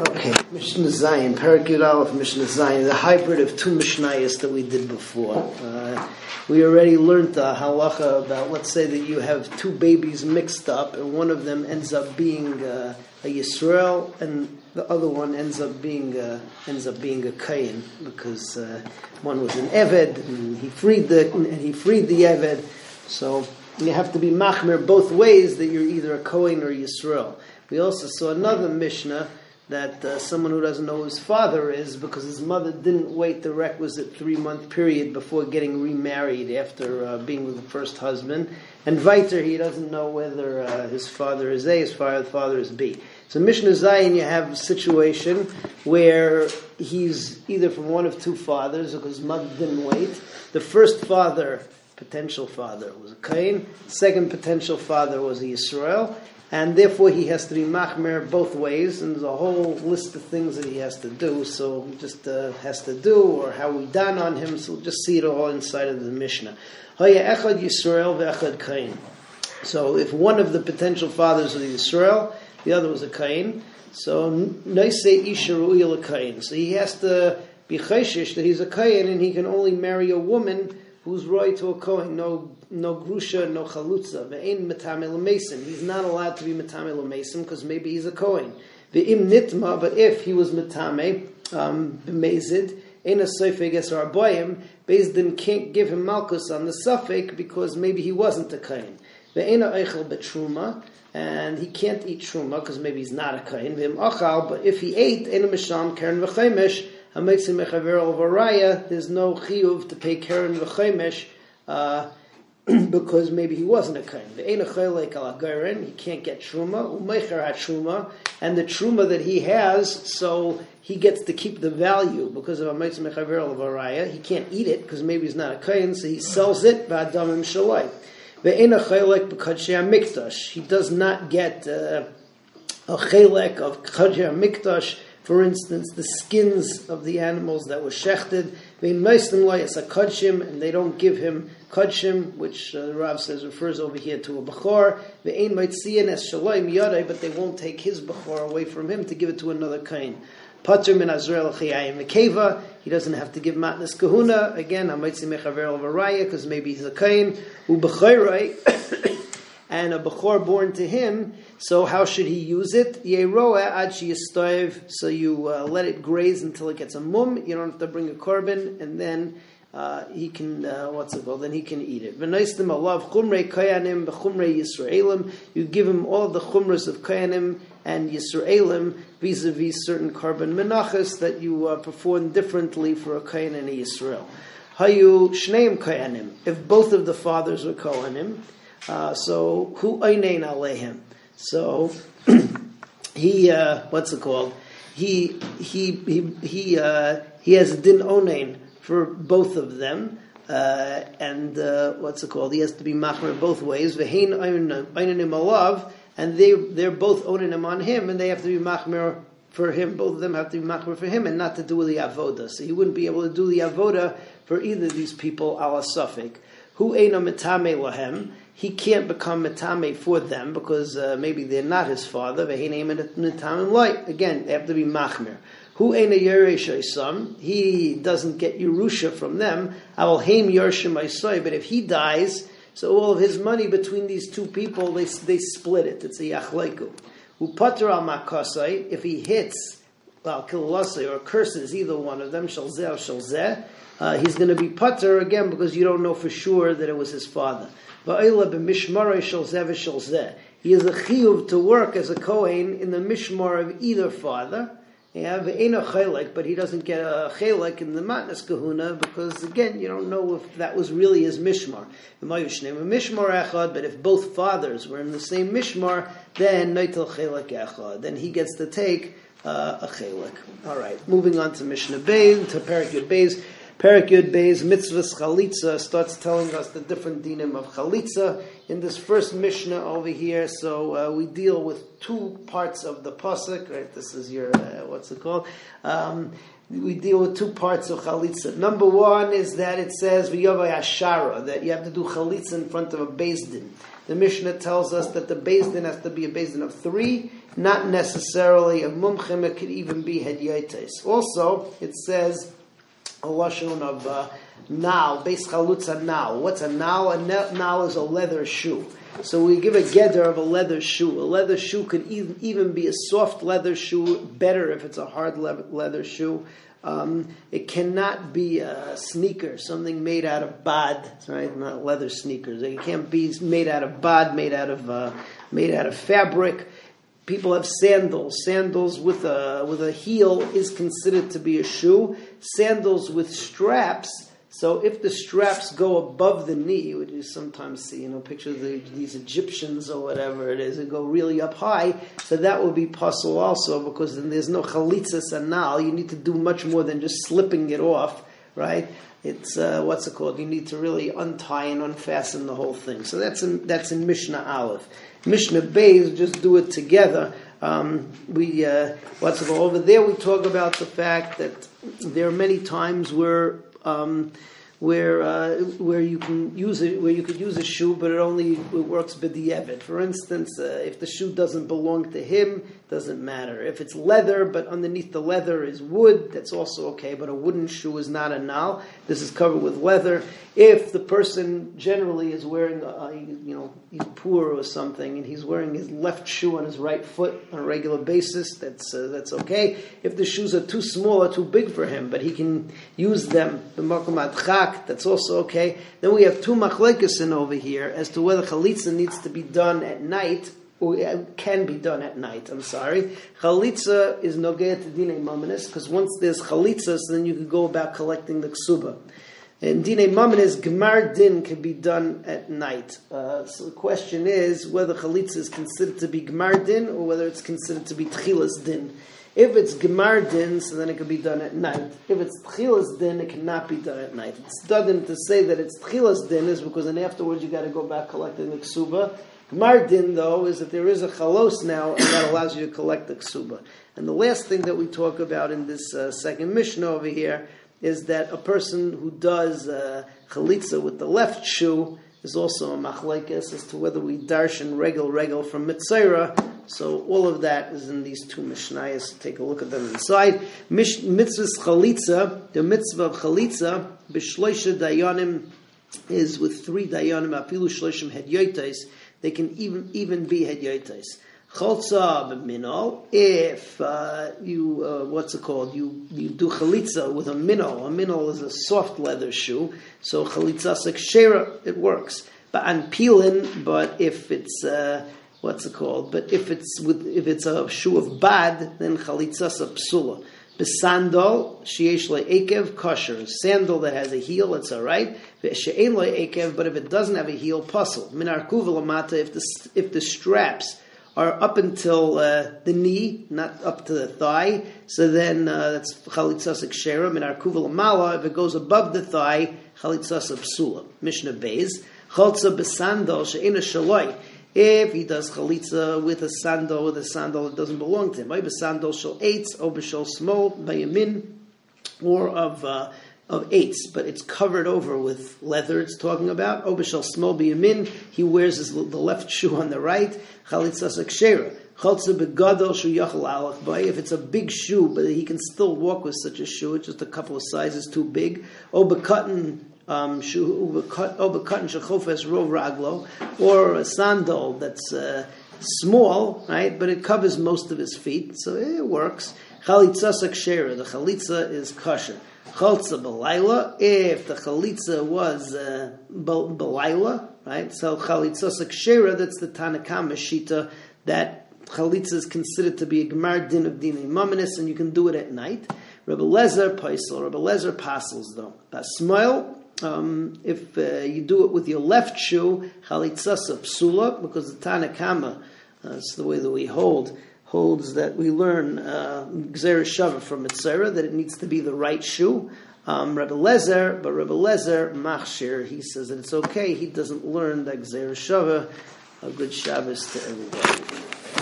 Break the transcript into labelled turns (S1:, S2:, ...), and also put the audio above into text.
S1: Okay, Mishnah Zayin, Parakut Aleph, Mishnah Zayin, the hybrid of two Mishnayos that we did before. Uh, we already learned the halacha about, let's say that you have two babies mixed up, and one of them ends up being uh, a Yisrael, and the other one ends up being uh, ends up being a Kain because uh, one was an Eved, and he freed the and he freed the Eved. So you have to be machmer both ways that you're either a Kohen or Yisrael. We also saw another Mishnah that uh, someone who doesn't know who his father is because his mother didn't wait the requisite three month period before getting remarried after uh, being with the first husband. And Viter, he doesn't know whether uh, his father is A, his father, father is B. So Mishnah Zayin, you have a situation where he's either from one of two fathers because his mother didn't wait. The first father, potential father, was a Cain. Second potential father was a Yisrael and therefore he has to be machmer both ways, and there's a whole list of things that he has to do. So he just uh, has to do, or how we done on him. So we'll just see it all inside of the Mishnah. echad Yisrael ve'echad Kain. So if one of the potential fathers was Yisrael, the other was a Kain. So noise isharu Kain. So he has to be chayshish that he's a Kain, and he can only marry a woman who's right to a no no grusha, no chalutza, ve'ein metamel mason. He's not allowed to be metamel mason because maybe he's a Kohen. Ve'im nitma, but if he was metame, um, b'mezid, in a seifeg es arboyim, Bezdin can't give him malchus on the suffix because maybe he wasn't a Kohen. Ve'ein eichel betruma, and he can't eat truma because maybe he's not a Kohen. Ve'im achal, but if he ate, in a misham, karen v'chemesh, there's no chiyuv to pay keren v'chemesh, uh, because maybe he wasn't a kain. The ein al he can't get truma, umeicher hat truma, and the truma that he has, so he gets to keep the value because of a mitzvah al varaya. He can't eat it because maybe he's not a kain, so he sells it ba'adamim shalai. The ein achelek b'kadshei mikdash. He does not get uh, a chelek of kadshei mikdash for instance, the skins of the animals that were shechted, it's a kudshim, and they don't give him kudshim, which uh, the Rav says refers over here to a bechor. Ve'ein maitzian es shaloim but they won't take his bechor away from him to give it to another kain. Pater min Azrael chayayim mekeva. He doesn't have to give matnas kahuna. Again, hamaitzi mechaver al because maybe he's a kain. Ubechayrai. And a Bechor born to him, so how should he use it? Yeroa ad So you uh, let it graze until it gets a mum. You don't have to bring a korban, and then uh, he can uh, what's it called? Then he can eat it. V'noistim alav chumrei kayanim b'chumrei yisraelim. You give him all the chumras of kayanim and yisraelim vis-a-vis certain korban menachas that you uh, perform differently for a kayan and a yisrael. Hayu shneim kayanim. If both of the fathers were kayanim. Uh, so who einain aleihim. So he uh, what's it called? He he he he uh, he has din onain for both of them. Uh, and uh, what's it called? He has to be machmer both ways. Vehein einanim alav, and they they're both owning him on him, and they have to be machmer for him. Both of them have to be machmer for him, and not to do the avoda. So he wouldn't be able to do the avoda for either of these people ala suffik. Who eina mitame lahem? He can't become metame for them because uh, maybe they're not his father. Again, they have to be machmir. Who ain't a son? He doesn't get Yerusha from them. I will haim Yerusha my. But if he dies, so all of his money between these two people, they, they split it. It's a yachleiku. Who pater al makasai, if he hits, or curses either one of them, shalzeh or shalzeh, uh, he's going to be putter again because you don't know for sure that it was his father. He is a chiyuv to work as a kohen in the mishmar of either father. Yeah, but he doesn't get a chelek in the matnas kahuna because again, you don't know if that was really his mishmar. A mishmar echad, but if both fathers were in the same mishmar, then noitel chelek echad. Then he gets to take uh, a chelek. All right, moving on to Mishnah Beis, to Parak Yud Beis. Parakut Beis Mitzvahs Chalitza starts telling us the different dinim of Chalitza in this first Mishnah over here. So uh, we deal with two parts of the pasuk. Right, this is your uh, what's it called? Um, we deal with two parts of chalitza. Number one is that it says ashara that you have to do chalitza in front of a din. The Mishnah tells us that the din has to be a din of three, not necessarily a mumchim, it could even be hedyotes. Also, it says a lashon of uh, nal, base chalutza nal. What's a nal? A nal is a leather shoe. So we give a gedder of a leather shoe. A leather shoe could even be a soft leather shoe, better if it's a hard leather shoe. Um, it cannot be a sneaker, something made out of bad, right? Not leather sneakers. It can't be made out of bad, made out of uh, made out of fabric. People have sandals. Sandals with a with a heel is considered to be a shoe. Sandals with straps so if the straps go above the knee, which you sometimes see, you know, picture of the, these Egyptians or whatever it is, and go really up high, so that would be puzzle also because then there's no chalitza sanal. You need to do much more than just slipping it off, right? It's uh, what's it called? You need to really untie and unfasten the whole thing. So that's in that's in Mishnah Aleph. Mishnah Beis just do it together. Um, we uh, what's it called? Over there we talk about the fact that there are many times where um, where uh, where you can use it, where you could use a shoe, but it only it works b'di'evet. For instance, uh, if the shoe doesn't belong to him, doesn't matter. If it's leather, but underneath the leather is wood, that's also okay. But a wooden shoe is not a nal. This is covered with leather. If the person generally is wearing, a, you know, he's poor or something, and he's wearing his left shoe on his right foot on a regular basis, that's uh, that's okay. If the shoes are too small or too big for him, but he can use them, the chak, that's also okay. Then we have two machlekesen over here as to whether chalitza needs to be done at night can be done at night. I'm sorry. Chalitza is nogea to dine mamanis because once there's chalitza, so then you can go about collecting the ksuba. And dine mamanis gemar din can be done at night. Uh, so the question is whether chalitza is considered to be gemar din or whether it's considered to be tchilas din. If it's gemar din, so then it can be done at night. If it's tchilas din, it cannot be done at night. It's done to say that it's tchilas din is because then afterwards you got to go back collecting the ksuba. Mardin, though, is that there is a chalos now, and that allows you to collect the ksuba. And the last thing that we talk about in this uh, second mission over here is that a person who does uh, chalitza with the left shoe is also a machlaikis as to whether we darshan regel regel from mitzayra. So all of that is in these two mishnayos. Take a look at them inside. Mish, mitzvahs chalitza, the mitzvah of chalitza, b'shloisha dayanim is with three dayanim, afilu shloishim hedyotais they can even even be hedyotes. Cholza b'minol, if uh, you, uh, what's it called, you, you do chalitza with a minol. A minol is a soft leather shoe, so chalitza shera, it works. But on peeling, but if it's, uh, what's it called, but if it's with, if it's a shoe of bad, then chalitza psula. Besandal, sheyesh ekev kosher. Sandal that has a heel, it's all right. She'ein ekev, but if it doesn't have a heel, puzzle. Minar kuvalamata, if the if the straps are up until uh, the knee, not up to the thigh, so then uh, that's chalitzas shera. Minar kuvalamala, if it goes above the thigh, chalitzas psula. Mishnah Beis. Chalza besandal she'ein shaloi if he does chalitza with a sandal, with a sandal that doesn't belong to him, maybe sandal shall eitz, or b'shal small, bayamin, or of uh, of eights, but it's covered over with leather. It's talking about obishal small biyamin. He wears his, the left shoe on the right. Chalitza sakshera. If it's a big shoe, but he can still walk with such a shoe, it's just a couple of sizes too big. Obakatan um, raglo, or a sandal that's uh, small, right? But it covers most of his feet, so it works. Chalitza sakshera, the chalitza is kosher. Chaltza belayla, if the chalitza was uh, belayla, right? So chalitza sakshera, that's the Tanakama shita that chalitza is considered to be a gemar din of dinei maminis, and you can do it at night. Rebbe Lezer paisel, Rebbe Lezer pasels though. Basmail, um, if uh, you do it with your left shoe, chalitzasa psula, because the Tanakama, uh, it's the way that we hold, holds that we learn uh, Shava from Mitzera, that it needs to be the right shoe. Um, Rebbe Lezer, but Rebbe Lezer, Machshir, he says that it's okay, he doesn't learn that Gzera Shava. A good Shabbos to everybody.